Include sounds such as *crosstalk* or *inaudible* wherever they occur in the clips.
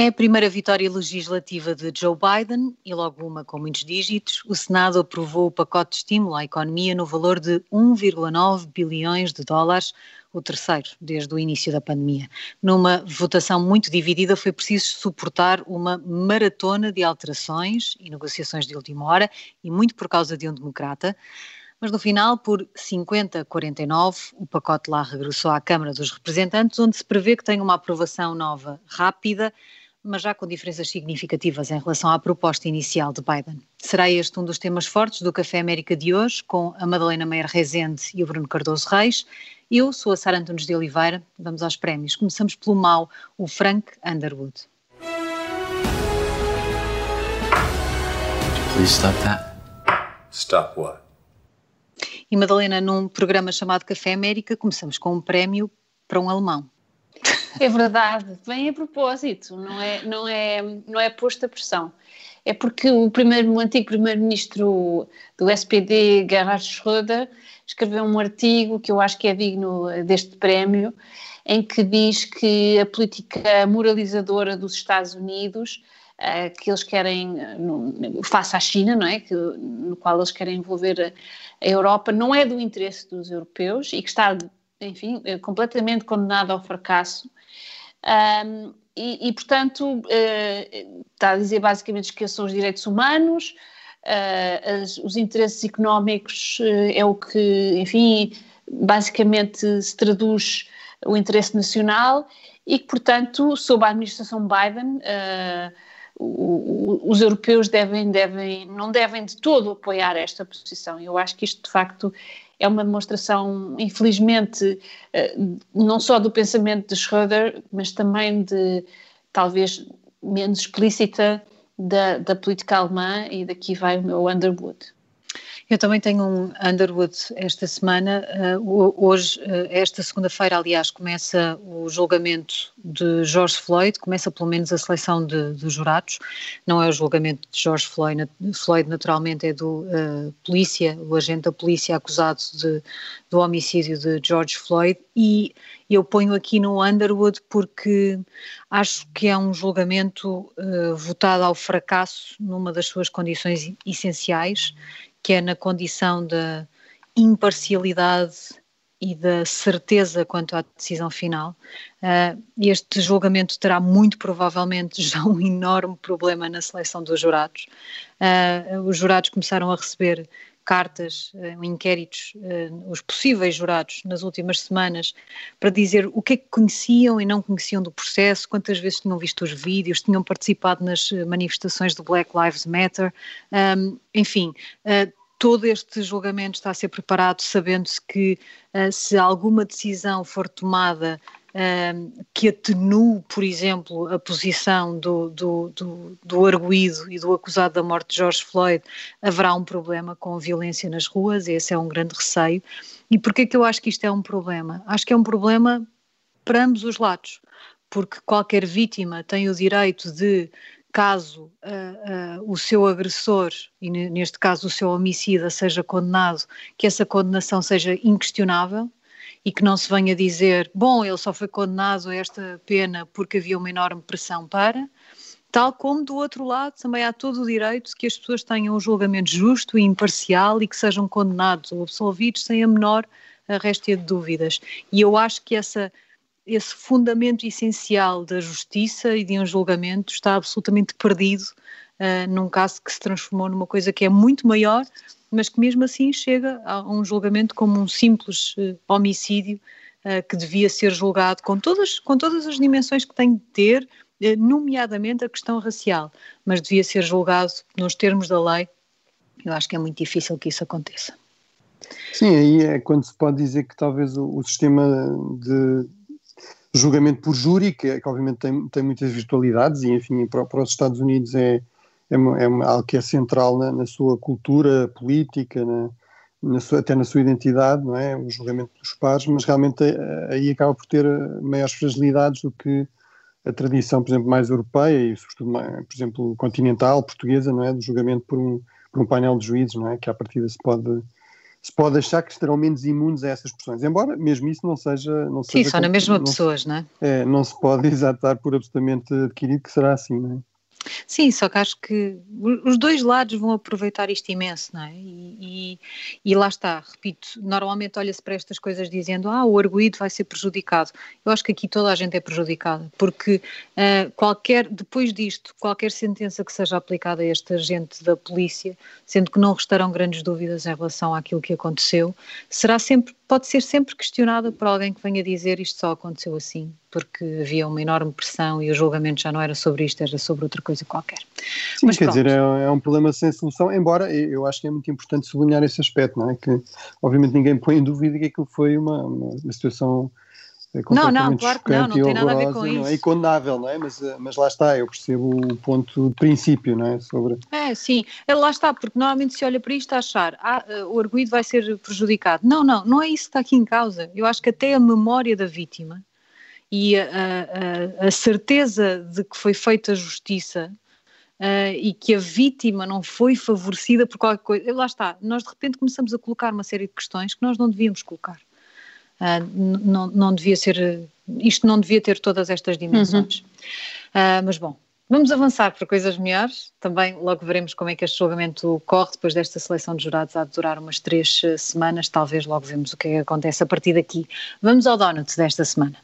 É a primeira vitória legislativa de Joe Biden e logo uma com muitos dígitos. O Senado aprovou o pacote de estímulo à economia no valor de 1,9 bilhões de dólares, o terceiro desde o início da pandemia. Numa votação muito dividida, foi preciso suportar uma maratona de alterações e negociações de última hora, e muito por causa de um democrata. Mas no final, por 50-49, o pacote lá regressou à Câmara dos Representantes, onde se prevê que tenha uma aprovação nova rápida mas já com diferenças significativas em relação à proposta inicial de Biden. Será este um dos temas fortes do Café América de hoje, com a Madalena Meyer Rezende e o Bruno Cardoso Reis. Eu sou a Sara Antunes de Oliveira. Vamos aos prémios. Começamos pelo mau, o Frank Underwood. Please stop that. Stop what? E Madalena, num programa chamado Café América, começamos com um prémio para um alemão. É verdade, bem a propósito, não é, não é, não é posta pressão. É porque o, primeiro, o antigo primeiro-ministro do SPD, Gerhard Schröder, escreveu um artigo que eu acho que é digno deste prémio, em que diz que a política moralizadora dos Estados Unidos, uh, que eles querem, face à China, não é? Que, no qual eles querem envolver a, a Europa, não é do interesse dos europeus e que está enfim, eh, completamente condenado ao fracasso um, e, e, portanto, uh, está a dizer basicamente que são os direitos humanos, uh, as, os interesses económicos uh, é o que, enfim, basicamente se traduz o interesse nacional e que, portanto, sob a administração Biden, o, o, os europeus devem, devem, não devem de todo apoiar esta posição. Eu acho que isto, de facto, é uma demonstração, infelizmente, eh, não só do pensamento de Schroeder, mas também de, talvez, menos explícita da, da política alemã e daqui vai o meu Underwood. Eu também tenho um Underwood esta semana. Uh, hoje, uh, esta segunda-feira, aliás, começa o julgamento de George Floyd, começa pelo menos a seleção de, de jurados. Não é o julgamento de George Floyd, Floyd naturalmente é do uh, polícia, o agente da polícia acusado de, do homicídio de George Floyd. E eu ponho aqui no Underwood porque acho que é um julgamento votado ao fracasso numa das suas condições essenciais que é na condição da imparcialidade e da certeza quanto à decisão final. Uh, este julgamento terá muito provavelmente *laughs* já um enorme problema na seleção dos jurados. Uh, os jurados começaram a receber cartas, uh, inquéritos, uh, os possíveis jurados nas últimas semanas, para dizer o que é que conheciam e não conheciam do processo, quantas vezes tinham visto os vídeos, tinham participado nas manifestações do Black Lives Matter, enfim. Todo este julgamento está a ser preparado sabendo-se que se alguma decisão for tomada que atenue, por exemplo, a posição do, do, do, do arguído e do acusado da morte de George Floyd, haverá um problema com a violência nas ruas, esse é um grande receio. E porquê que eu acho que isto é um problema? Acho que é um problema para ambos os lados, porque qualquer vítima tem o direito de caso uh, uh, o seu agressor, e neste caso o seu homicida, seja condenado, que essa condenação seja inquestionável e que não se venha dizer, bom, ele só foi condenado a esta pena porque havia uma enorme pressão para, tal como do outro lado também há todo o direito que as pessoas tenham um julgamento justo e imparcial e que sejam condenados ou absolvidos sem a menor réstia de dúvidas. E eu acho que essa esse fundamento essencial da justiça e de um julgamento está absolutamente perdido uh, num caso que se transformou numa coisa que é muito maior, mas que mesmo assim chega a um julgamento como um simples uh, homicídio uh, que devia ser julgado com todas, com todas as dimensões que tem de ter, nomeadamente a questão racial, mas devia ser julgado nos termos da lei. Eu acho que é muito difícil que isso aconteça. Sim, aí é quando se pode dizer que talvez o, o sistema de, julgamento por júri, que, é, que obviamente tem, tem muitas virtualidades e, enfim, para, para os Estados Unidos é, é, é algo que é central na, na sua cultura política, na, na sua, até na sua identidade, não é? O julgamento dos pares, mas realmente eh, aí acaba por ter eh, maiores fragilidades do que a tradição, por exemplo, mais europeia e, sobretudo, por exemplo, continental, portuguesa, não é? Do julgamento por um, por um painel de juízes, não é? Que à partida se pode se pode achar que estarão menos imunes a essas pressões, embora mesmo isso não seja. Não Sim, seja são na mesma não, pessoas, não é? é? Não se pode *laughs* exatar por absolutamente adquirido que será assim, não é? Sim, só que acho que os dois lados vão aproveitar isto imenso, não é? E, e, e lá está, repito, normalmente olha-se para estas coisas dizendo ah, o arguído vai ser prejudicado. Eu acho que aqui toda a gente é prejudicada, porque uh, qualquer, depois disto, qualquer sentença que seja aplicada a este agente da polícia, sendo que não restarão grandes dúvidas em relação àquilo que aconteceu, será sempre pode ser sempre questionada por alguém que venha dizer isto só aconteceu assim, porque havia uma enorme pressão e o julgamento já não era sobre isto, era sobre outra coisa qualquer. Sim, Mas quer pronto. dizer, é, é, um problema sem solução, embora eu acho que é muito importante sublinhar esse aspecto, não é? Que obviamente ninguém põe em dúvida que aquilo foi uma, uma, situação é não, não, claro que não, não tem nada a ver com isso. É? E condenável, não é? Mas, eh, mas lá está, eu percebo o ponto de princípio, não é? Sobre... É, sim, é, lá está, porque normalmente se olha para isto a achar, ah, eh, o arguído vai ser prejudicado. Não, não, não é isso que está aqui em causa. Eu acho que até a memória da vítima e a, a, a certeza de que foi feita justiça Uh, e que a vítima não foi favorecida por qualquer coisa. Lá está, nós de repente começamos a colocar uma série de questões que nós não devíamos colocar. Uh, não, não devia ser, isto não devia ter todas estas dimensões. Uhum. Uh, mas bom, vamos avançar para coisas melhores. Também logo veremos como é que este julgamento corre depois desta seleção de jurados. De durar umas três uh, semanas, talvez logo vemos o que, é que acontece a partir daqui. Vamos ao donut desta semana.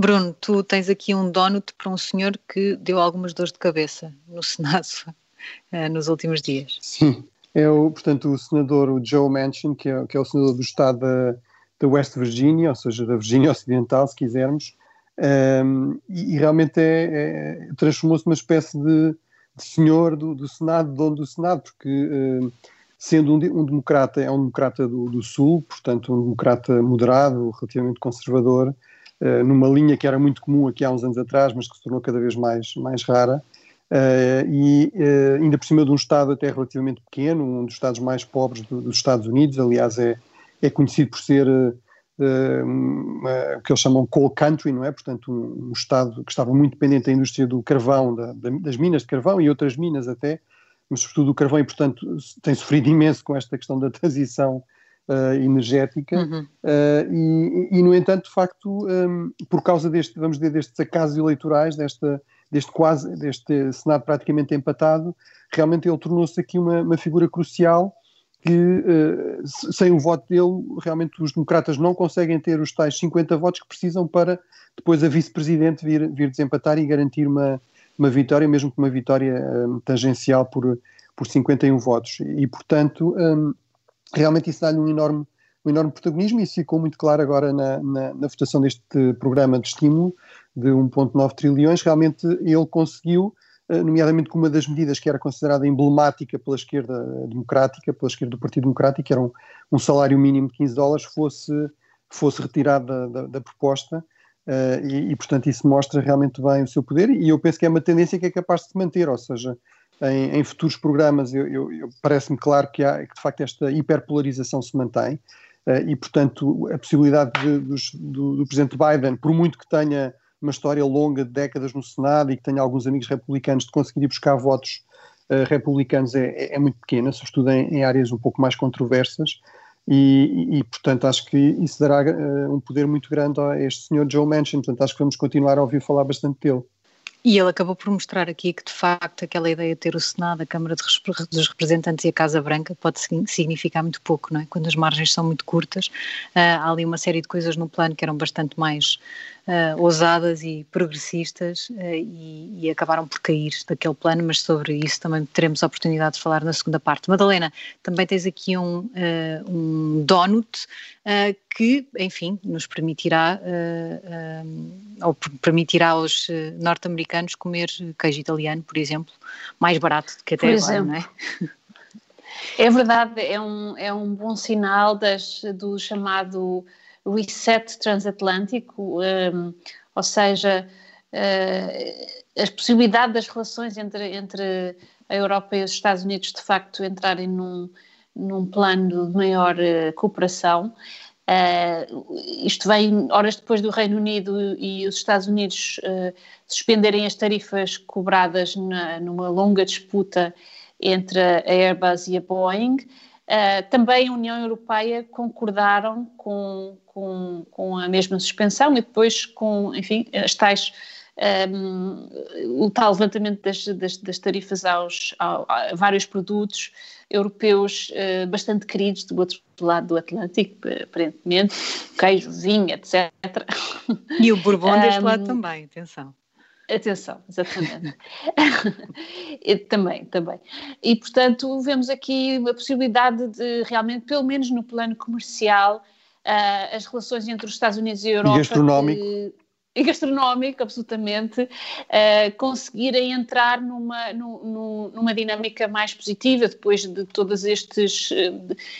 Bruno, tu tens aqui um donut para um senhor que deu algumas dores de cabeça no Senado uh, *laughs* nos últimos dias. Sim, é o, portanto o senador o Joe Manchin, que é, que é o senador do estado da, West Virginia, ou seja, da Virgínia *laughs* Ocidental, se quisermos, um, e, e, realmente é, é transformou-se numa espécie de, de senhor do, do, Senado, dono do Senado, porque sendo um, um, democrata, é um democrata do, do Sul, portanto um democrata moderado, relativamente conservador, eh, numa linha que era muito comum aqui há uns anos atrás, mas que se tornou cada vez mais, mais rara. Uh, e uh, ainda por cima de um Estado até relativamente pequeno, um dos Estados mais pobres do, dos Estados Unidos, aliás, é, é conhecido por ser uh, o que eles chamam coal country, não é? Portanto, um, um, Estado que estava muito dependente da indústria do carvão, da, da, das minas de carvão e outras minas até, mas sobretudo do carvão, e portanto tem sofrido imenso com esta questão da transição uh, energética uhum. uh, e, e, no entanto, de facto, um, por causa deste, vamos dizer, destes acasos eleitorais, desta, deste quase, deste Senado praticamente empatado, realmente ele tornou-se aqui uma, uma, figura crucial que uh, sem o voto dele, realmente os democratas não conseguem ter os tais 50 votos que precisam para depois a vice-presidente vir, vir desempatar e garantir uma, uma vitória, mesmo que uma vitória um, tangencial por, por 51 votos. E, portanto, um, realmente isso dá-lhe um enorme, um enorme protagonismo e isso ficou muito claro agora na, na, na votação deste programa de estímulo de 1,9 trilhões. Realmente ele conseguiu, eh, nomeadamente com uma das medidas que era considerada emblemática pela esquerda democrática, pela esquerda do Partido Democrático, que era um, um salário mínimo de 15 dólares, fosse, fosse retirado da, da, proposta. Uh, e, e, portanto, isso mostra realmente bem o seu poder, e eu penso que é uma tendência que é capaz de se manter, ou seja, em, em futuros programas, eu, eu, eu parece-me claro que, há, que de facto esta hiperpolarização se mantém uh, e, portanto, a possibilidade de, do, do presidente Biden, por muito que tenha uma história longa de décadas no Senado e que tenha alguns amigos republicanos de conseguir ir buscar votos uh, republicanos é, é, é, muito pequena, sobretudo em, em, áreas um pouco mais controversas. E, e, e portanto, acho que isso dará uh, um poder muito grande a este senhor Joe Manchin. Portanto, acho que vamos continuar a ouvir falar bastante dele. E ele acabou por mostrar aqui que, de facto, aquela ideia de ter o Senado, a Câmara dos Representantes e a Casa Branca pode significar muito pouco, não é? Quando as margens são muito curtas, uh, há ali uma série de coisas no plano que eram bastante mais uh, ousadas e progressistas uh, e, e, acabaram por cair daquele plano, mas sobre isso também teremos a oportunidade de falar na segunda parte. Madalena, também tens aqui um, uh, um donut que, enfim, nos permitirá, ou permitirá aos norte-americanos comer queijo italiano, por exemplo, mais barato do que até por agora, exemplo. não é? É verdade, é um, é um bom sinal das, do chamado reset transatlântico, um, ou seja, uh, a possibilidade das relações entre, entre a Europa e os Estados Unidos de facto entrarem num, num plano de maior uh, cooperação. Uh, isto vem horas depois do Reino Unido e os Estados Unidos uh, suspenderem as tarifas cobradas na, numa longa disputa entre a Airbus e a Boeing. Uh, também a União Europeia concordaram com, com, com, a mesma suspensão e depois com, enfim, as tais, um, o tal levantamento das, das, das tarifas aos, a, a vários produtos europeus uh, bastante queridos do outro lado do Atlântico, aparentemente, queijo, vinho, etc. E o Bourbon deste um, lado também, atenção. Atenção, exatamente. *laughs* também, também. E, portanto, vemos aqui a possibilidade de realmente, pelo menos no plano comercial, uh, as relações entre os Estados Unidos e a Europa. E gastronómico. Que, e gastronómico, absolutamente, uh, conseguirem entrar numa, no, numa dinâmica mais positiva depois de todas estes,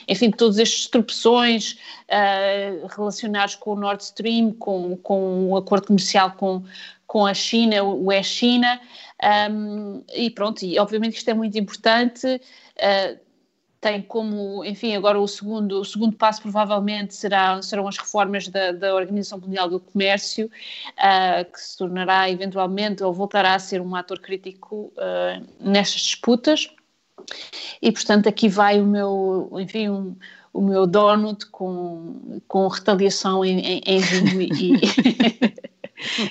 enfim, de todas estas tropeções uh, relacionados com o Nord Stream, com, com o acordo comercial com, com a China, o é-China, um, e pronto, e obviamente isto é muito importante, uh, tem como, enfim, agora o segundo, o segundo passo provavelmente será, serão as reformas da, da Organização Mundial do Comércio, uh, que se tornará eventualmente ou voltará a ser um ator crítico uh, nestas disputas, e portanto aqui vai o meu, enfim, um, o meu donut com, com retaliação em, em, em e... *laughs*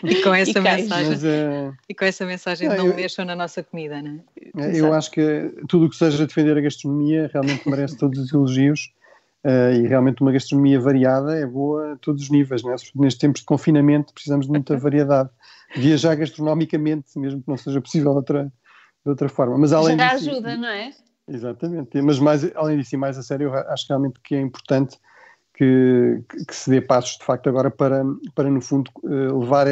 E com essa e mensagem, Mas, uh, e com essa mensagem não, não eu, mexam na nossa comida, não é? Eu acho que tudo o que seja defender a gastronomia realmente merece todos os elogios uh, e realmente uma gastronomia variada é boa a todos os níveis, não é? Nestes tempos de confinamento precisamos de muita variedade. Viajar gastronomicamente, mesmo que não seja possível de outra, de outra forma. Mas além Já disso, ajuda, não é? Exatamente, mas mais, além disso e mais a sério, eu acho realmente que é importante que, que, se dê passos de facto agora para, para no fundo, eh, levar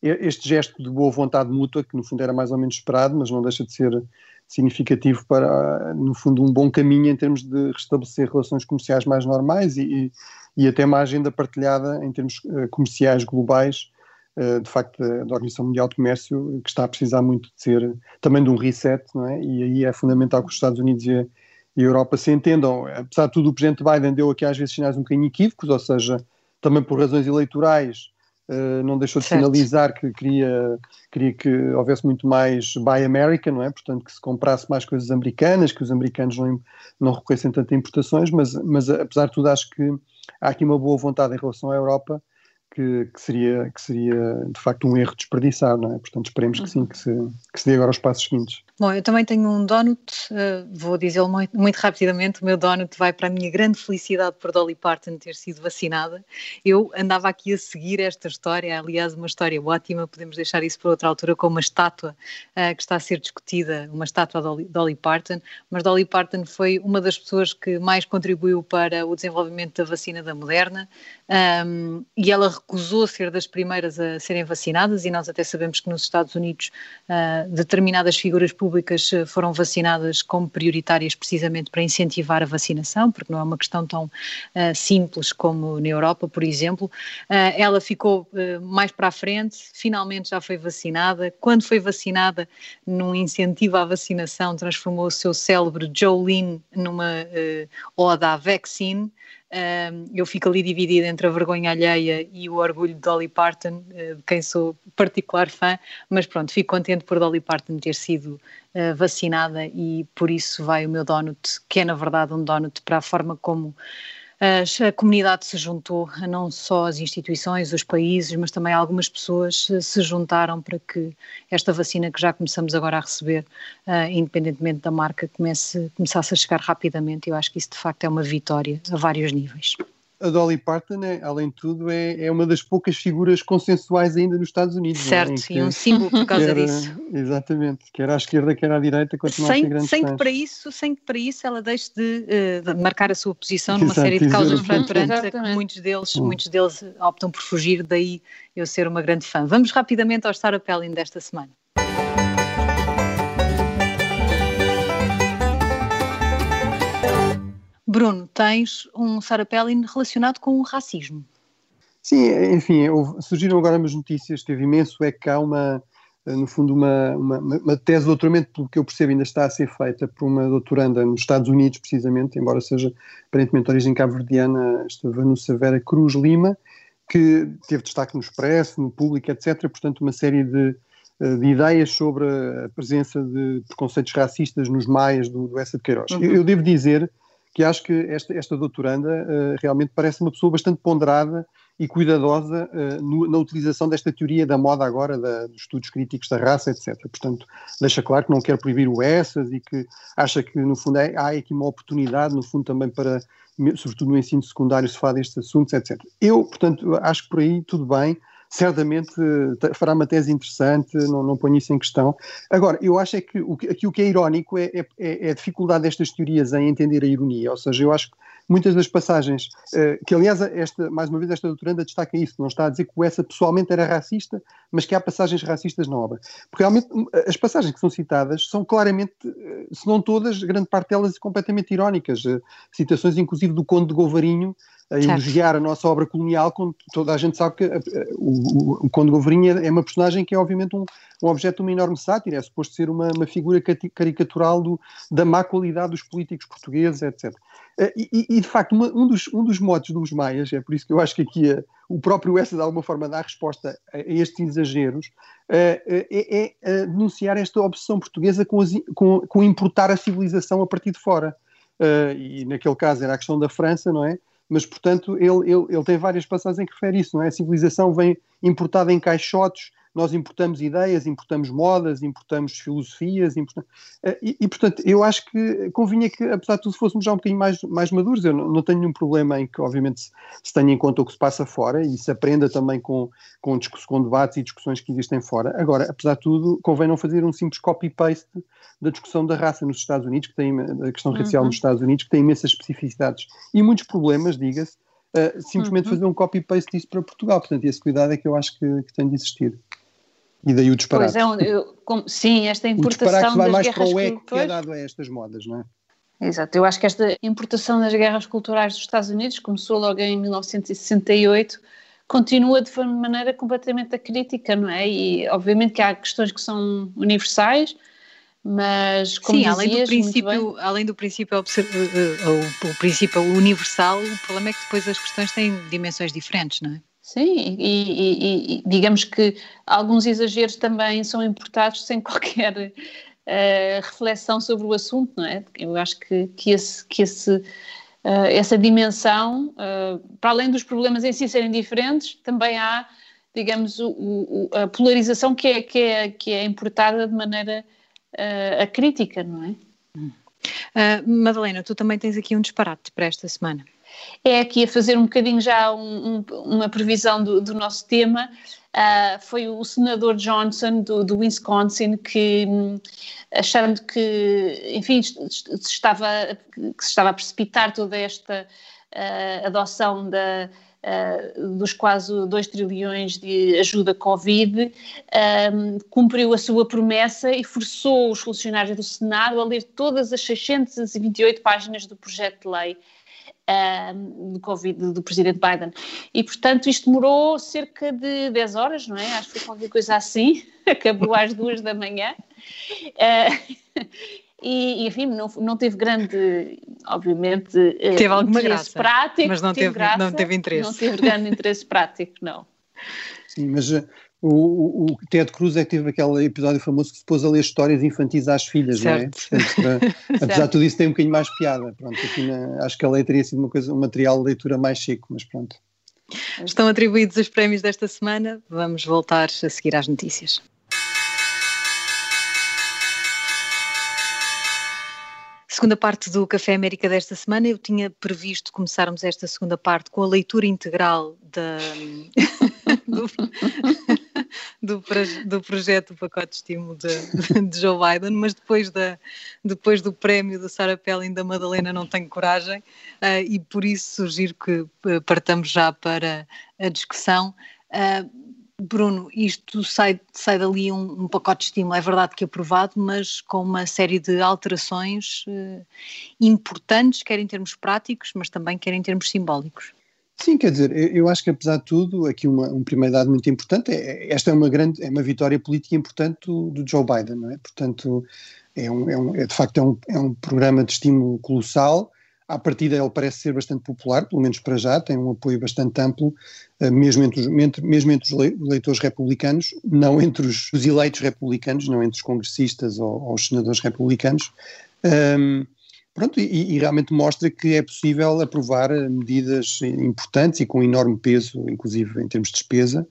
este gesto de boa vontade mútua, que no fundo era mais ou menos esperado, mas não deixa de ser significativo para, no fundo, um bom caminho em termos de restabelecer relações comerciais mais normais e, e até uma agenda partilhada em termos eh, comerciais globais, eh, de facto, da Organização Mundial de Comércio, que está a precisar muito de ser também de um reset, não é? E aí é fundamental que os Estados Unidos e a, e a Europa se entendam. Apesar de tudo, o Presidente Biden deu aqui às vezes sinais um bocadinho equívocos, ou seja, também por razões eleitorais, uh, não deixou de certo. sinalizar que queria, queria que houvesse muito mais Buy American, não é? Portanto, que se comprasse mais coisas americanas, que os americanos não, não recorressem tanto a importações, mas, mas apesar de tudo, acho que há aqui uma boa vontade em relação à Europa que, que, seria, que seria de facto um erro desperdiçado, não é? Portanto, esperemos que sim, que se, que se dê agora os passos seguintes. Bom, eu também tenho um donut, uh, vou dizê-lo muito, muito, rapidamente, o meu donut vai para a minha grande felicidade por Dolly Parton ter sido vacinada. Eu andava aqui a seguir esta história, aliás uma história ótima, podemos deixar isso para outra altura, com uma estátua uh, que está a ser discutida, uma estátua de Dolly, Dolly Parton, mas Dolly Parton foi uma das pessoas que mais contribuiu para o desenvolvimento da vacina da Moderna um, e ela recusou ser das primeiras a serem vacinadas e nós até sabemos que nos Estados Unidos uh, determinadas figuras públicas eh, foram vacinadas como prioritárias precisamente para incentivar a vacinação, porque não é uma questão tão uh, simples como na Europa, por exemplo. Uh, ela ficou mais para a frente, finalmente já foi vacinada. Quando foi vacinada, num incentivo à vacinação, transformou o seu célebre Jolene numa uh, oda à vaccine. Eu fico ali dividida entre a vergonha alheia e o orgulho de Dolly Parton, uh, de quem sou particular fã, mas pronto, fico contente por Dolly Parton ter sido uh, vacinada e por isso vai o meu donut, que é na verdade um donut para a forma como a comunidade se juntou, não só as instituições, os países, mas também algumas pessoas se juntaram para que esta vacina que já começamos agora a receber, uh, independentemente da marca, comece, começasse a chegar rapidamente. Eu acho que isso de facto é uma vitória a vários níveis a Dolly Parton, é, além de tudo, é, é uma das poucas figuras consensuais ainda nos Estados Unidos. É? Certo, é? e um símbolo por causa *laughs* era, disso. Exatamente, quer à esquerda, quer à direita, continua sem, a ser grande sem que para isso Sem que para isso ela deixe de, uh, de marcar a sua posição numa Exato, série de causas fraturantes, que muitos deles, hum. muitos deles optam por fugir, daí eu ser uma grande fã. Vamos rapidamente ao Star Pelling desta semana. Bruno, tens um Sarah Palin relacionado com o racismo. Sim, enfim, surgiram agora umas notícias, teve imenso é que há uma, no fundo, uma, uma, uma, tese de doutoramento, pelo que eu percebo, ainda está a ser feita por uma doutoranda nos Estados Unidos, precisamente, embora seja aparentemente de origem cabo-verdiana, esta Vanusa Vera Cruz Lima, que teve destaque no Expresso, no Público, etc. Portanto, uma série de, eh, de ideias sobre a presença de preconceitos racistas nos maias do, do Essa de Queiroz. Uhum. Eu, eu, devo dizer que acho que esta, esta doutoranda uh, realmente parece uma pessoa bastante ponderada e cuidadosa uh, no, na utilização desta teoria da moda agora, da, dos estudos críticos da raça, etc. Portanto, deixa claro que não quer proibir o essas e que acha que, no fundo, é, há aqui uma oportunidade, no fundo, também para, sobretudo no ensino secundário, se falar destes assuntos, etc. Eu, portanto, acho que por aí tudo bem, certamente fará uma tese interessante, não, não ponho isso em questão. Agora, eu acho é que o, aqui o que é irónico é, é, é, a dificuldade destas teorias em entender a ironia, ou seja, eu acho que muitas das passagens, uh, que aliás, esta, mais uma vez, esta doutoranda destaca isso, não está a dizer que o Essa pessoalmente era racista, mas que há passagens racistas na obra. Porque realmente as passagens que são citadas são claramente, uh, se não todas, grande parte delas completamente irónicas. Uh, citações, inclusive, do Conde de Govarinho, a elogiar a nossa obra colonial, quando toda a gente sabe que o, o, o Conde Govarinho é uma personagem que é obviamente um, um objeto de uma enorme sátira, é suposto ser uma, uma figura caricatural do, da má qualidade dos políticos portugueses, etc. Eh, e, e, de facto, uma, um, dos, um dos motos dos maias, é por isso que eu acho que aqui a, o próprio Essa de alguma forma dá resposta a, a estes exageros, é, é denunciar esta obsessão portuguesa com, as, com, com, importar a civilização a partir de fora. Uh, e naquele caso era a questão da França, não é? Mas, portanto, ele, ele, ele tem várias passagens em que refere isso, não é? A civilização vem importada em caixotes, nós importamos ideias, importamos modas, importamos filosofias, importamos... Eh, e, e, portanto, eu acho que convinha que, apesar de tudo, fôssemos já um bocadinho mais, mais maduros. Eu não, não tenho nenhum problema em que, obviamente, se, se, tenha em conta o que se passa fora e se aprenda também com, com, com debates e discussões que existem fora. Agora, apesar de tudo, convém não fazer um simples copy-paste da discussão da raça nos Estados Unidos, que tem, da questão racial uhum. nos Estados Unidos, que tem imensas especificidades e muitos problemas, diga-se, uh, simplesmente uhum. fazer um copy-paste disso para Portugal. Portanto, esse cuidado é que eu acho que, que tem de existir. E daí o disparate. Pois é, eu, como, sim, esta importação o disparate vai mais para o eco que é dado a estas modas, não é? Exato, eu acho que esta importação das guerras culturais dos Estados Unidos começou logo em 1968, continua de maneira completamente acrítica, não é? E obviamente que há questões que são universais, mas como Sim, dizias, além do princípio, além do princípio, o, o princípio universal, o problema é que depois as questões têm dimensões diferentes, não é? Sim, e, e, e, digamos que alguns exageros também são importados sem qualquer uh, *laughs* reflexão sobre o assunto, não é? Eu acho que, que, esse, que esse, uh, essa dimensão, uh, para além dos problemas em si serem diferentes, também há, digamos, o, o, a polarização que é, que, é, que é importada de maneira uh, crítica, não é? Madalena, tu também tens aqui um disparate para esta semana é aqui a fazer um bocadinho já um, um, uma previsão do, do nosso tema. Uh, foi o senador Johnson do, do Wisconsin que, achando que, enfim, estava, que se estava a precipitar toda esta uh, adoção da, Uh, dos quase 2 trilhões de ajuda Covid, um, cumpriu a sua promessa e forçou os funcionários do Senado a ler todas as 628 páginas do projeto de lei do Covid do presidente Biden. E, portanto, isto demorou cerca de 10 horas, não é? Acho que foi qualquer coisa assim, *laughs* acabou às duas da manhã. Uh, *laughs* e, enfim, não, não teve grande, obviamente, eh, teve alguma interesse graça, prático. Mas não teve, teve graça, não teve interesse. Não teve grande interesse prático, não. Sim, mas eh, o, o, Ted Cruz é que teve aquele episódio famoso que se pôs a ler histórias infantis às filhas, certo. não é? Portanto, para, *laughs* apesar de tudo isso tem um bocadinho mais piada. Pronto, na, acho que a lei teria sido uma coisa, um material de leitura mais seco, mas pronto. Estão atribuídos os prémios desta semana. Vamos voltar a seguir às notícias. Segunda parte do Café América desta semana, eu tinha previsto começarmos esta segunda parte com a leitura integral da, *laughs* do, do, do, projeto do pacote de estímulo de, *laughs* de, Joe Biden, mas depois, da, depois do prémio do Sarah Palin da Madalena não tenho coragem uh, e por isso sugiro que eh, partamos já para a discussão. Uh, Bruno, isto sai, sai dali um, um, pacote de estímulo, é verdade que aprovado, mas com uma série de alterações importantes, quer em termos práticos, mas também quer em termos simbólicos. Sim, quer dizer, eu acho que apesar de tudo, aqui uma, um primeiro dado muito importante, é, esta é uma grande, é uma vitória política importante do, do Joe Biden, não é? Portanto, é, um, é, um, é de facto é um, é um programa de estímulo colossal, à partida ele parece ser bastante popular, pelo menos para já, tem um apoio bastante amplo, eh, mesmo entre os, mesmo entre os eleitores republicanos, não entre os, os eleitos republicanos, não entre os congressistas ou, ou os senadores republicanos. Um, Pronto, e, e, realmente mostra que é possível aprovar medidas importantes e com enorme peso, inclusive em termos de despesa,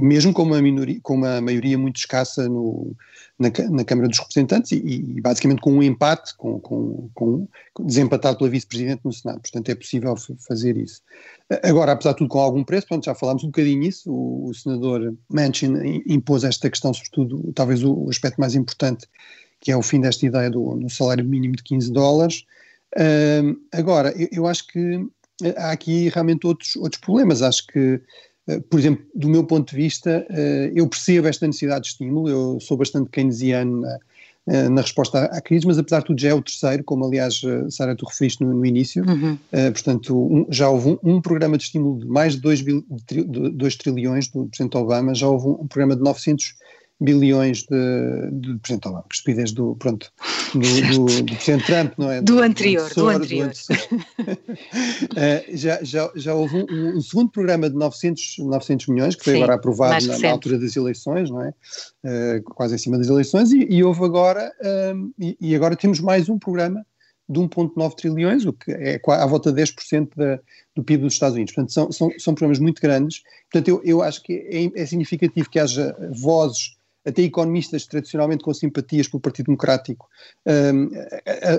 mesmo com uma, minoria, com uma maioria muito escassa no, na, na, Câmara dos Representantes e, e, basicamente com um empate, com, com, com desempatado pela vice-presidente no Senado. Portanto, é possível fazer isso. Agora, apesar de tudo, com algum preço, pronto, já falámos um bocadinho nisso, o, o senador Manchin impôs esta questão, sobretudo, talvez o, o aspecto mais importante, que é o fim desta ideia do, do salário mínimo de 15 dólares. Uh, agora, eu, eu, acho que há aqui realmente outros, outros problemas. Acho que, uh, por exemplo, do meu ponto de vista, uh, eu percebo esta necessidade de estímulo, eu sou bastante keynesiano na, eh, na resposta à, crise, mas apesar de tudo já é o terceiro, como aliás, Sara, tu referiste no, no início. Uhum. portanto, um, já houve um, um, programa de estímulo de mais de 2, trilhões do Presidente Obama, já houve um, um programa de 900 bilhões de, de Obama, que estupidez do, pronto, do, do, do *laughs* Presidente Trump, não é? Do, do anterior, do, anterior. uh, *laughs* já, já, já houve um, um, segundo programa de 900, 900 milhões, que foi Sim, agora aprovado na, na, altura das eleições, não é? Uh, quase em cima das eleições, e, e houve agora, um, e, e, agora temos mais um programa de 1,9 trilhões, o que é à volta de 10% da, do PIB dos Estados Unidos. Portanto, são, são, são programas muito grandes. Portanto, eu, eu acho que é, é significativo que haja vozes até economistas tradicionalmente com simpatias pelo Partido Democrático, um,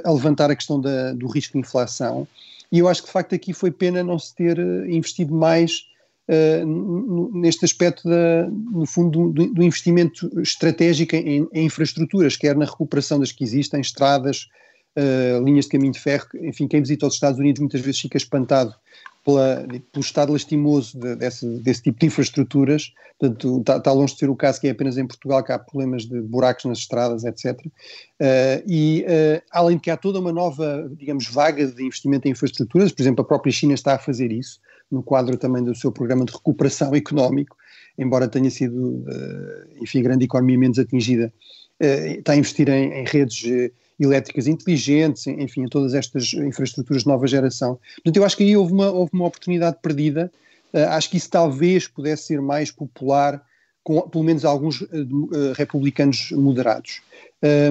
a, a, levantar a questão da, do risco de inflação. E eu acho que, de facto, aqui foi pena não se ter eh, investido mais uh, neste aspecto, da, no fundo, do, do investimento estratégico em, em, infraestruturas, quer na recuperação das que existem, estradas, uh, linhas de caminho de ferro. Enfim, quem visita os Estados Unidos muitas vezes fica espantado pela, pelo estado lastimoso de, desse, desse, tipo de infraestruturas, portanto está, está, longe de ser o caso que é apenas em Portugal que há problemas de buracos nas estradas, etc. Uh, e uh, além de que há toda uma nova, digamos, vaga de investimento em infraestruturas, por exemplo, a própria China está a fazer isso, no quadro também do seu programa de recuperação económico, embora tenha sido, uh, enfim, a grande economia menos atingida, está a investir em, em redes elétricas inteligentes, enfim, todas estas infraestruturas de nova geração. Portanto, eu acho que aí houve uma, houve uma oportunidade perdida. Uh, acho que isso talvez pudesse ser mais popular com pelo menos alguns uh, uh, republicanos moderados.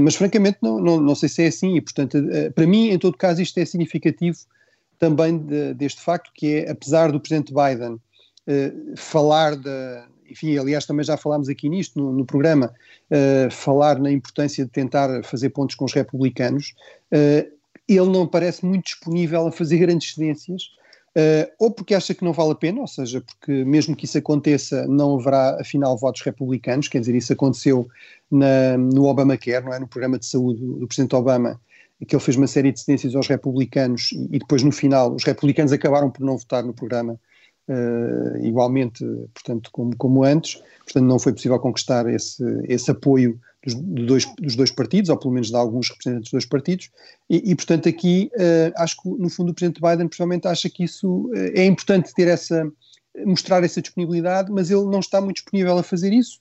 mas, francamente, não, não, não, sei se é assim e, portanto, para mim, em todo caso, isto é significativo também de, deste facto que é, apesar do Presidente Biden falar da, enfim, aliás, também já falámos aqui nisto no, no programa, uh, falar na importância de tentar fazer pontos com os republicanos, uh, ele não parece muito disponível a fazer grandes cedências, uh, ou porque acha que não vale a pena, ou seja, porque mesmo que isso aconteça, não haverá afinal votos republicanos, quer dizer, isso aconteceu na, no Obamacare, não é? no programa de saúde do, Presidente Obama, que ele fez uma série de cedências aos republicanos e, e depois no final os republicanos acabaram por não votar no programa uh, igualmente, portanto, como, como antes, portanto não foi possível conquistar esse, esse apoio dos, dois, dos dois partidos, ou pelo menos de alguns representantes dos dois partidos, e, e portanto aqui uh, acho que no fundo o Presidente Biden pessoalmente acha que isso uh, é importante ter essa, mostrar essa disponibilidade, mas ele não está muito disponível a fazer isso,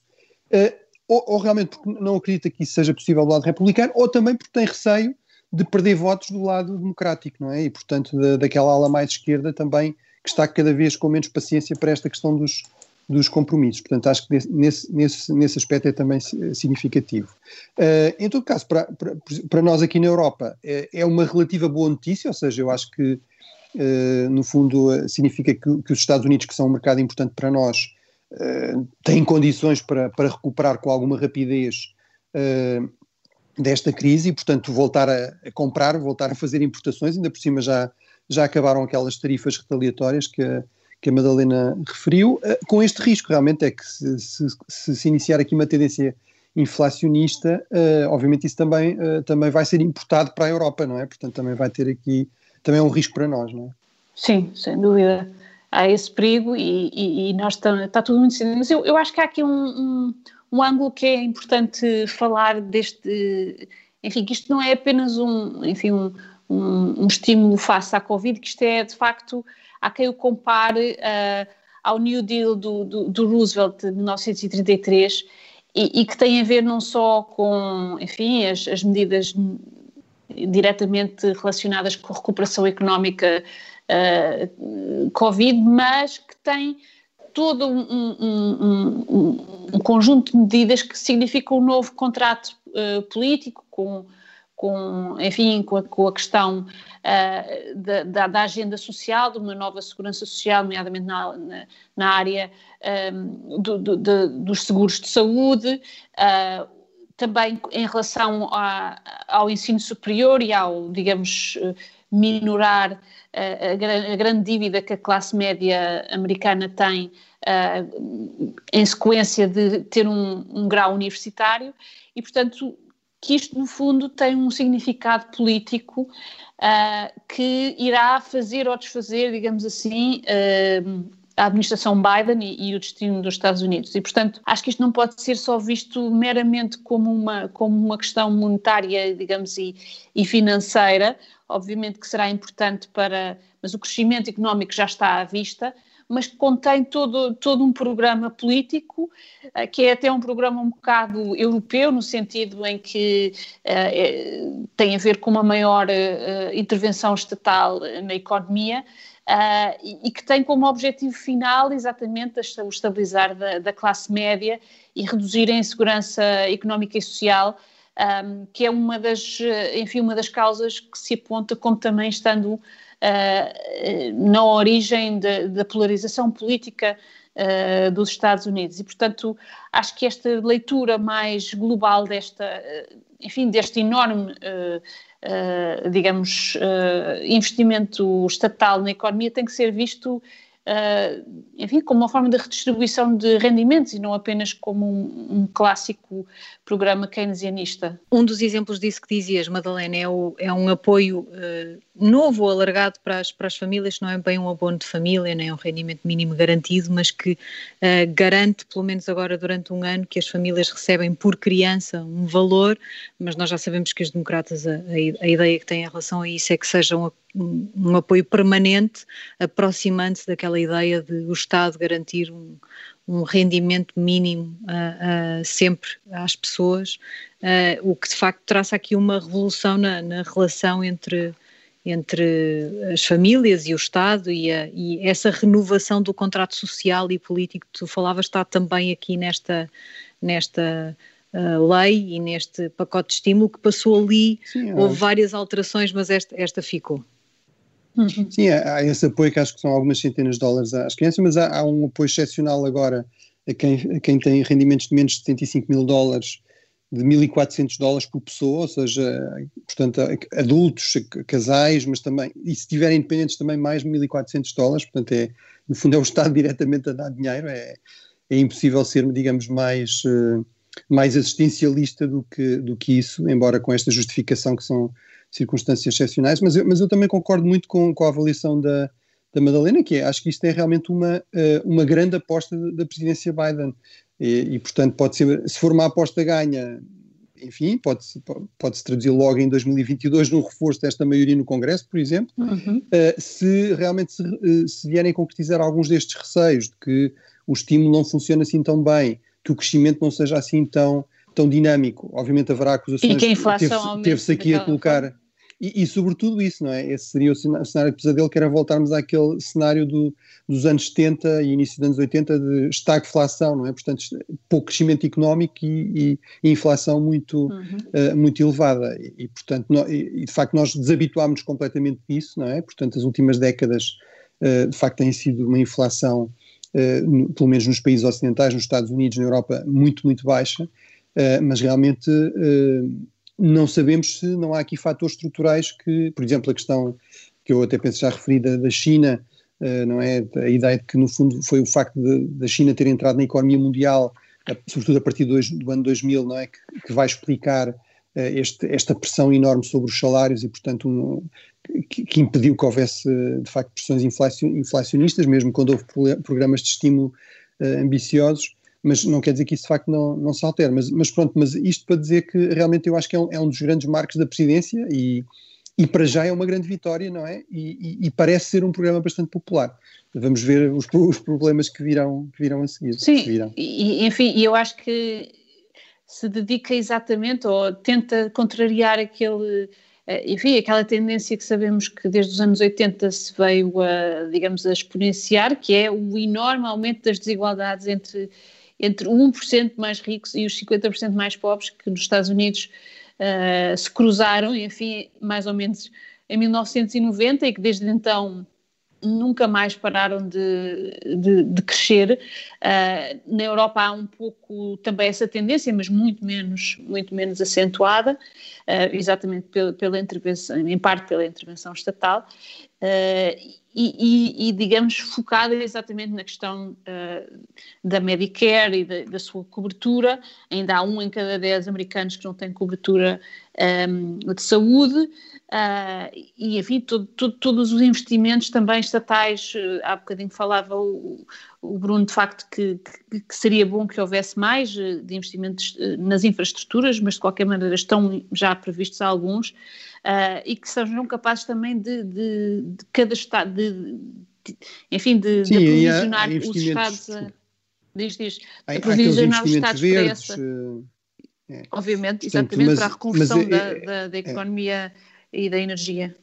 ou, ou, realmente porque não acredita que isso seja possível do lado republicano, ou também porque tem receio de perder votos do lado democrático, não é? E portanto da, daquela ala mais esquerda também que está cada vez com menos paciência para esta questão dos, dos compromissos. Portanto, acho que nesse, nesse, nesse aspecto é também significativo. Uh, em todo caso, para, para, para, nós aqui na Europa, é, é, uma relativa boa notícia, ou seja, eu acho que, uh, no fundo, significa que, que, os Estados Unidos, que são um mercado importante para nós, têm condições para, para recuperar com alguma rapidez desta crise e, portanto, voltar a, a comprar, voltar a fazer importações, ainda por cima já já acabaram aquelas tarifas retaliatórias que a, que a Madalena referiu, eh, com este risco realmente é que se, se, se, iniciar aqui uma tendência inflacionista, uh, obviamente isso também, uh, também vai ser importado para a Europa, não é? Portanto, também vai ter aqui, também é um risco para nós, não é? Sim, sem dúvida. Há esse perigo e, e, e nós está, está tudo muito. Mas eu, eu acho que há aqui um, um, um ângulo que é importante falar deste, enfim, que isto não é apenas um, enfim, um, um, um, estímulo face à Covid, que isto é de facto, há quem o compare uh, ao New Deal do, do, do, Roosevelt de 1933 e, e, que tem a ver não só com, enfim, as, as medidas diretamente relacionadas com a recuperação económica uh, Covid, mas que tem todo um, um, um, um, conjunto de medidas que significam um novo contrato uh, político com, com, enfim, com a, com a questão uh, da, da, da, agenda social, de uma nova segurança social, nomeadamente na, na, na área um, do, do, de, dos seguros de saúde, uh, também em relação a, ao ensino superior e ao, digamos, minorar a, a, grande dívida que a classe média americana tem em sequência de ter um, um, grau universitário. E, portanto, que isto, no fundo, tem um significado político uh, que irá fazer ou desfazer, digamos assim, uh, a administração Biden e, e, o destino dos Estados Unidos. E, portanto, acho que isto não pode ser só visto meramente como uma, como uma questão monetária, digamos, e, e financeira. Obviamente que será importante para. Mas o crescimento económico já está à vista, mas que contém todo, todo um programa político, eh, que é até um programa um bocado europeu, no sentido em que uh, tem a ver com uma maior intervenção estatal na economia. Uh, e, e, que tem como objetivo final exatamente o estabilizar da, da classe média e reduzir a insegurança económica e social, um, que é uma das, enfim, uma das causas que se aponta como também estando uh, na origem da polarização política uh, dos Estados Unidos. E, portanto, acho que esta leitura mais global desta, enfim, deste enorme, digamos, investimento estatal na economia tem que ser visto uh, enfim, como uma forma de redistribuição de rendimentos e não apenas como um, um, clássico programa keynesianista. Um dos exemplos disso que dizias, Madalena, é, o, é um apoio uh, novo, alargado para as, para as famílias, não é bem um abono de família, nem um rendimento mínimo garantido, mas que uh, garante, pelo menos agora durante um ano, que as famílias recebem por criança um valor, mas nós já sabemos que os democratas, a, a, ideia que têm em relação a isso é que seja um, um apoio permanente, aproximando-se daquela ideia de o Estado garantir um, um rendimento mínimo uh, uh, sempre às pessoas, uh, o que de facto traça aqui uma revolução na, na, relação entre, entre as famílias e o Estado e, a, e, essa renovação do contrato social e político que tu falavas está também aqui nesta, nesta lei e neste pacote de estímulo que passou ali, Sim, houve várias alterações, mas esta, esta ficou. Uhum. Sim, há, esse apoio que acho que são algumas centenas de dólares às crianças, mas há, há um apoio excepcional agora a quem, a quem tem rendimentos de menos de 75 mil dólares, de 1.400 dólares por pessoa, ou seja, portanto, adultos, casais, mas também, e se tiverem independentes também mais de 1.400 dólares, portanto, é, no fundo é o Estado *laughs* diretamente a dar dinheiro, é, é impossível ser, digamos, mais, eh, mais assistencialista do que, do que isso, embora com esta justificação que são circunstâncias excepcionais, mas eu, mas eu também concordo muito com, com a avaliação da, da Madalena, que é, acho que isto é realmente uma, eh, uma grande aposta da presidência Biden. E, e, portanto, pode ser, se for uma aposta ganha, enfim, pode-se pode -se traduzir logo em 2022 no reforço desta maioria no Congresso, por exemplo. Uhum. Uh, se realmente se, uh, se vierem concretizar alguns destes receios de que o estímulo não funciona assim tão bem, que o crescimento não seja assim tão tão dinâmico. Obviamente haverá acusações. E que a inflação teve-se aqui a colocar. E, e, sobretudo isso, não é? Esse seria o cenário de pesadelo, que era voltarmos àquele cenário do, dos anos 70 e início dos anos 80 de estagflação, não é? Portanto, pouco crescimento económico e, e, e inflação muito, uhum. uh, muito elevada. E, portanto, no, e, de facto, nós desabituámos completamente disso, não é? Portanto, as últimas décadas, uh, de facto, têm sido uma inflação, uh, no, pelo menos nos países ocidentais, nos Estados Unidos, na Europa, muito, muito baixa. Mas realmente não sabemos se não há aqui fatores estruturais que, por exemplo, a questão que eu até penso já referida da China, uh, não é? A ideia de que, no fundo, foi o facto da China ter entrado na economia mundial, sobretudo a partir do, do ano 2000, não é? Que, que vai explicar este, esta pressão enorme sobre os salários e, portanto, um, que, que, impediu que houvesse, de facto, pressões inflacionistas, mesmo quando houve programas de estímulo ambiciosos mas não quer dizer que isso de facto não, não se altere. Mas, mas pronto, mas isto para dizer que realmente eu acho que é um, é um dos grandes marcos da presidência e, e para já é uma grande vitória, não é? E, e, e parece ser um programa bastante popular. Vamos ver os, os problemas que virão, que virão a seguir. Sim, e, enfim, eu acho que se dedica exatamente ou tenta contrariar aquele eh, enfim, aquela tendência que sabemos que desde os anos 80 se veio a, digamos, a exponenciar, que é o enorme aumento das desigualdades entre, entre 1% mais ricos e os 50% mais pobres, que nos Estados Unidos uh, se cruzaram, enfim, mais ou menos em 1990 e que desde então nunca mais pararam de, de, de crescer. Uh, na Europa há um pouco também essa tendência, mas muito menos, muito menos acentuada, uh, exatamente pela, pela, intervenção, em parte pela intervenção estatal. Uh, e, e, e, digamos, focada exatamente na questão uh, da Medicare e da, da, sua cobertura. Ainda há um em cada dez americanos que não tem cobertura um, de saúde. Uh, e, enfim, todo, todo, todos os investimentos também estatais, uh, há bocadinho falava o, o Bruno, de facto, que, que, que, seria bom que houvesse mais uh, de investimentos nas infraestruturas, mas de qualquer maneira estão já previstos alguns, e que sejam capazes também de, de, de cada Estado, de, de, enfim, de, Sim, aprovisionar os Estados. A, diz, diz, há, aprovisionar os Estados verdes, para essa. É. Obviamente, exatamente Portanto, mas, para a reconversão é, da, da, da, é. economia. É e da energia.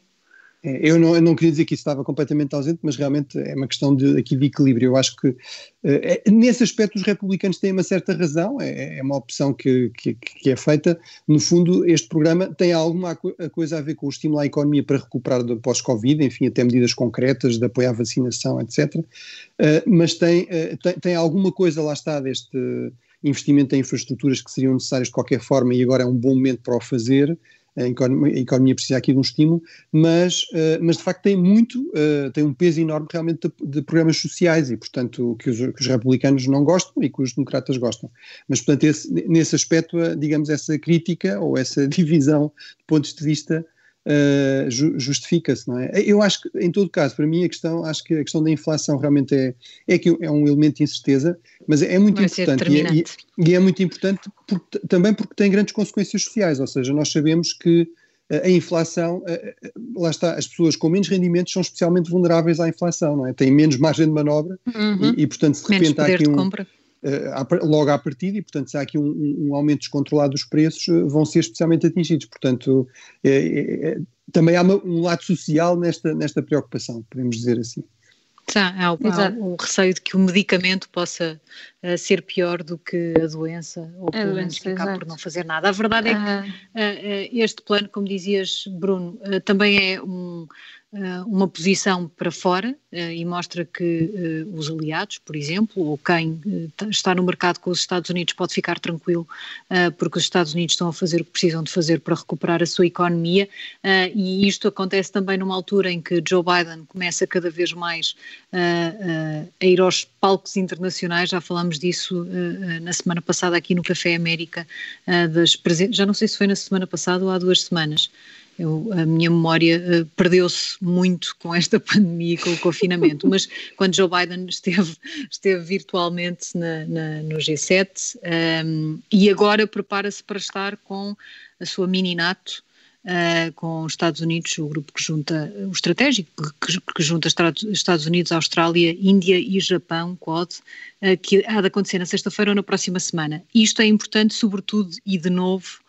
É, eu não, eu não, queria dizer que isso estava completamente ausente, mas realmente é uma questão de, aqui de equilíbrio. Eu acho que é, nesse aspecto os republicanos têm uma certa razão, é, é uma opção que, que, que, é feita. No fundo, este programa tem alguma coisa a ver com o estímulo à economia para recuperar do pós-Covid, enfim, até medidas concretas de apoio à vacinação, etc. Uh, mas tem, uh, tem, tem, alguma coisa, lá está, deste investimento em infraestruturas que seriam necessárias de qualquer forma e agora é um bom momento para o fazer a economia, precisa aqui de um estímulo, mas, uh, mas de facto tem muito, uh, tem um peso enorme realmente de, de programas sociais e, portanto, que os, que os, republicanos não gostam e que os democratas gostam. Mas, portanto, esse, nesse aspecto, uh, digamos, essa crítica ou essa *laughs* divisão de pontos de vista uh, justifica-se, não é? Eu acho que, em todo caso, para mim a questão, acho que a questão da inflação realmente é, é que é um elemento de incerteza, mas é muito Vai importante e é, e, e é, muito importante porque, também porque tem grandes consequências sociais, ou seja, nós sabemos que a inflação, lá está, as pessoas com menos rendimentos são especialmente vulneráveis à inflação, não é? Têm menos margem de manobra uhum. e, e, portanto, se de repente há aqui um, compra. Eh, logo à partida e, portanto, se há aqui um, um aumento descontrolado dos preços, eh, vão ser especialmente atingidos. Portanto, é, é, também há uma, um lado social nesta, nesta preocupação, podemos dizer assim. Tá, há, há o receio de que o medicamento possa uh, ser pior do que a doença, ou pelo menos ficar por não fazer nada. A verdade é que uh, uh, este plano, como dizias, Bruno, também é um, uma posição para fora e mostra que os aliados, por exemplo, ou quem está no mercado com os Estados Unidos pode ficar tranquilo porque os Estados Unidos estão a fazer o que precisam de fazer para recuperar a sua economia e isto acontece também numa altura em que Joe Biden começa cada vez mais a ir aos palcos internacionais, já falamos disso na semana passada aqui no Café América, das já não sei se foi na semana passada ou há duas semanas, eu, a minha memória uh, perdeu-se muito com esta *laughs* pandemia e com o confinamento, mas quando Joe Biden esteve, esteve virtualmente na, na, no G7 um, ehm, e agora prepara-se para estar com a sua mini NATO, uh, com os Estados Unidos, o grupo que junta, o estratégico, que, que junta Estados Unidos, Austrália, Índia e Japão, Quad, uh, que há de acontecer na sexta-feira ou na próxima semana. Isto é importante, sobretudo e de novo,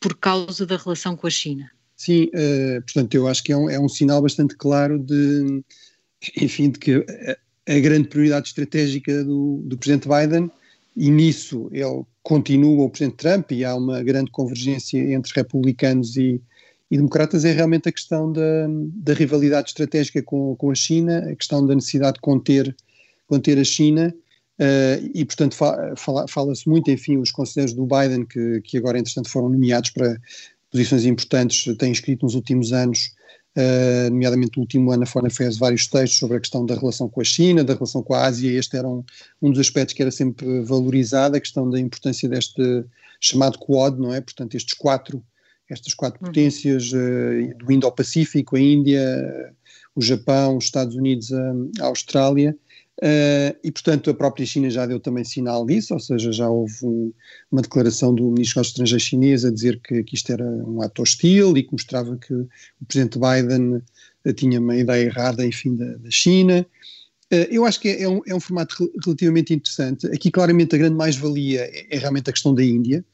por causa da relação com a China. Sim, uh, portanto, eu acho que é um, é um sinal bastante claro de, enfim, de que a, a grande prioridade estratégica do, do Presidente Biden, e nisso ele continua o Presidente Trump, e há uma grande convergência entre republicanos e, e democratas, é realmente a questão da, da rivalidade estratégica com, com a China, a questão da necessidade de conter, conter a China. Uh, e, portanto, fala-se fala muito, enfim, os conselheiros do Biden, que, que agora, entretanto, foram nomeados para, posições importantes têm escrito nos últimos anos, uh, nomeadamente no último ano a Foreign Affairs, vários textos sobre a questão da relação com a China, da relação com a Ásia, este era um, um dos aspectos que era sempre valorizado, a questão da importância deste chamado Quad, não é? Portanto, estes quatro, estas quatro uhum. potências uh, do Indo-Pacífico, a Índia, o Japão, os Estados Unidos, a, a Austrália, Uh, e, portanto, a própria China já deu também sinal disso, ou seja, já houve um, uma declaração do Ministro dos Estrangeiros chinês a dizer que, que, isto era um ato hostil e que mostrava que o Presidente Biden uh, tinha uma ideia errada, enfim, da, da China. Uh, eu acho que é, é, um, é, um, formato relativamente interessante. Aqui, claramente, a grande mais-valia é, é realmente a questão da Índia,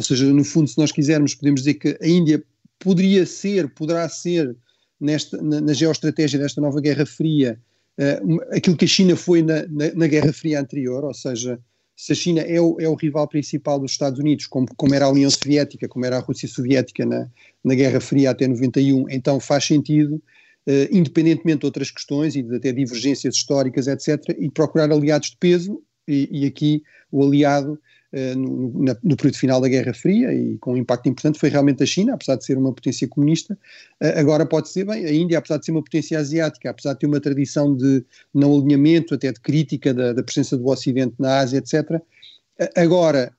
ou seja, no fundo, se nós quisermos, podemos dizer que a Índia poderia ser, poderá ser, nesta, na, na geoestratégia desta nova Guerra Fria, uh, aquilo que a China foi na, na, na, Guerra Fria anterior, ou seja, se a China é o, é o rival principal dos Estados Unidos, como, como, era a União Soviética, como era a Rússia Soviética na, na Guerra Fria até 91, então faz sentido, uh, independentemente de outras questões e de até divergências históricas, etc., e procurar aliados de peso, e, e aqui o aliado no, no, período final da Guerra Fria e com um impacto importante foi realmente a China, apesar de ser uma potência comunista. Uh, agora pode ser bem, a Índia, apesar de ser uma potência asiática, apesar de ter uma tradição de não alinhamento, até de crítica da, da presença do Ocidente na Ásia, etc. Uh, agora,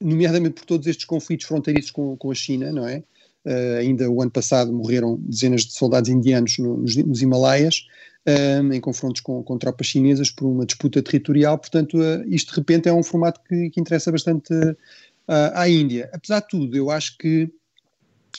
nomeadamente por todos estes conflitos fronteiriços com, com a China, não é? Uh, ainda o ano passado morreram dezenas de soldados indianos no, nos, nos, Himalaias, um, em confrontos com, com, tropas chinesas por uma disputa territorial, portanto, uh, isto de repente é um formato que, que interessa bastante uh, à Índia. Apesar de tudo, eu acho que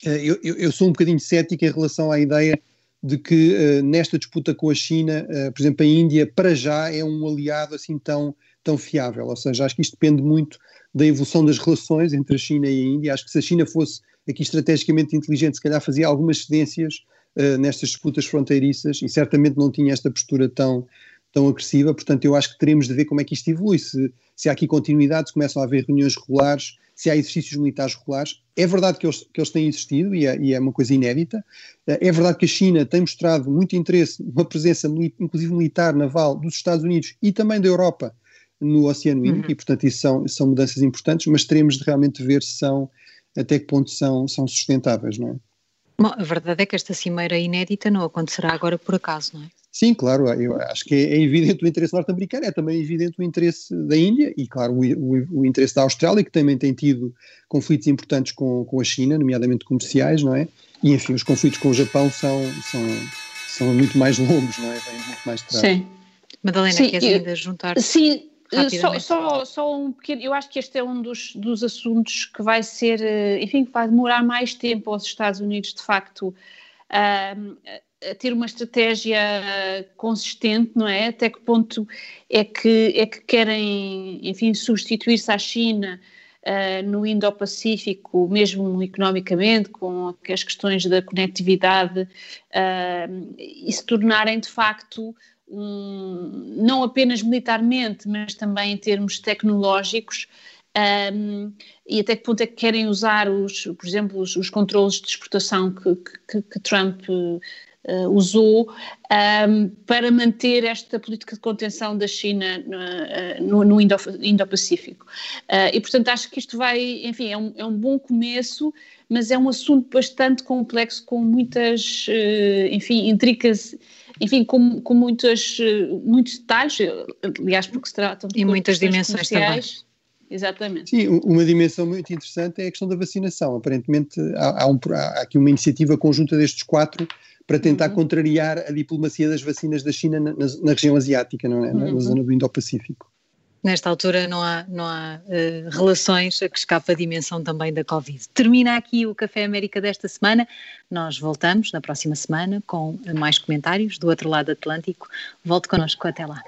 uh, eu, eu, sou um bocadinho cético em relação à ideia de que nesta disputa com a China, por exemplo, a Índia para já é um aliado assim tão, tão fiável, ou seja, acho que isto depende muito da evolução das relações entre a China e a Índia. Acho que se a China fosse aqui estrategicamente inteligente, se calhar fazia algumas cedências uh, nestas disputas fronteiriças e certamente não tinha esta postura tão, tão agressiva, portanto eu acho que teremos de ver como é que isto evolui, se, se há aqui continuidade, se começam a haver reuniões regulares, se há exercícios militares regulares. É verdade que eles, que eles têm existido e é, e é uma coisa inédita. Uh, é verdade que a China tem mostrado muito interesse, uma presença inclusive militar, naval, dos Estados Unidos e também da Europa no Oceano Índico uhum. e portanto isso são, são mudanças importantes, mas teremos de realmente ver se são, até que ponto são, são sustentáveis, não é? Bom, a verdade é que esta cimeira inédita não acontecerá agora por acaso, não é? Sim, claro, eu acho que é, evidente o interesse norte-americano, é também evidente o interesse da Índia e, claro, o, o, o, interesse da Austrália, que também tem tido conflitos importantes com, com a China, nomeadamente comerciais, não é? E, enfim, os conflitos com o Japão são, são, são muito mais longos, não é? Vêm muito mais de trás. Sim. Madalena, sim, queres ainda juntar? Sim, só, só, só, um pequeno, eu acho que este é um dos, dos assuntos que vai ser, eh, enfim, que vai demorar mais tempo aos Estados Unidos, de facto, a, a ter uma estratégia consistente, não é? Até que ponto é que, é que querem, enfim, substituir-se à China uh, no Indo-Pacífico, mesmo economicamente, com as questões da conectividade, uh, e se tornarem, de facto, um, não apenas militarmente, mas também em termos tecnológicos, um, e até que ponto é que querem usar, os, por exemplo, os, os controles de exportação que, que, que Trump uh, usou um, para manter esta política de contenção da China no, no Indo-Pacífico. Uh, e, portanto, acho que isto vai, enfim, é um, é um bom começo, mas é um assunto bastante complexo, com muitas, uh, enfim, intricas enfim, com, com muitas, muitos detalhes, aliás, porque se tratam de e muitas dimensões também. Exatamente. Sim, uma dimensão muito interessante é a questão da vacinação. Aparentemente há, há, um, há aqui uma iniciativa conjunta destes quatro para tentar uhum. contrariar a diplomacia das vacinas da China na, na região asiática, não é? na, uhum. zona do Indo-Pacífico. Nesta altura não há, não há uh, relações a que escapa a dimensão também da Covid. Termina aqui o Café América desta semana. Nós voltamos na próxima semana com mais comentários do outro lado Atlântico. Volte connosco até lá.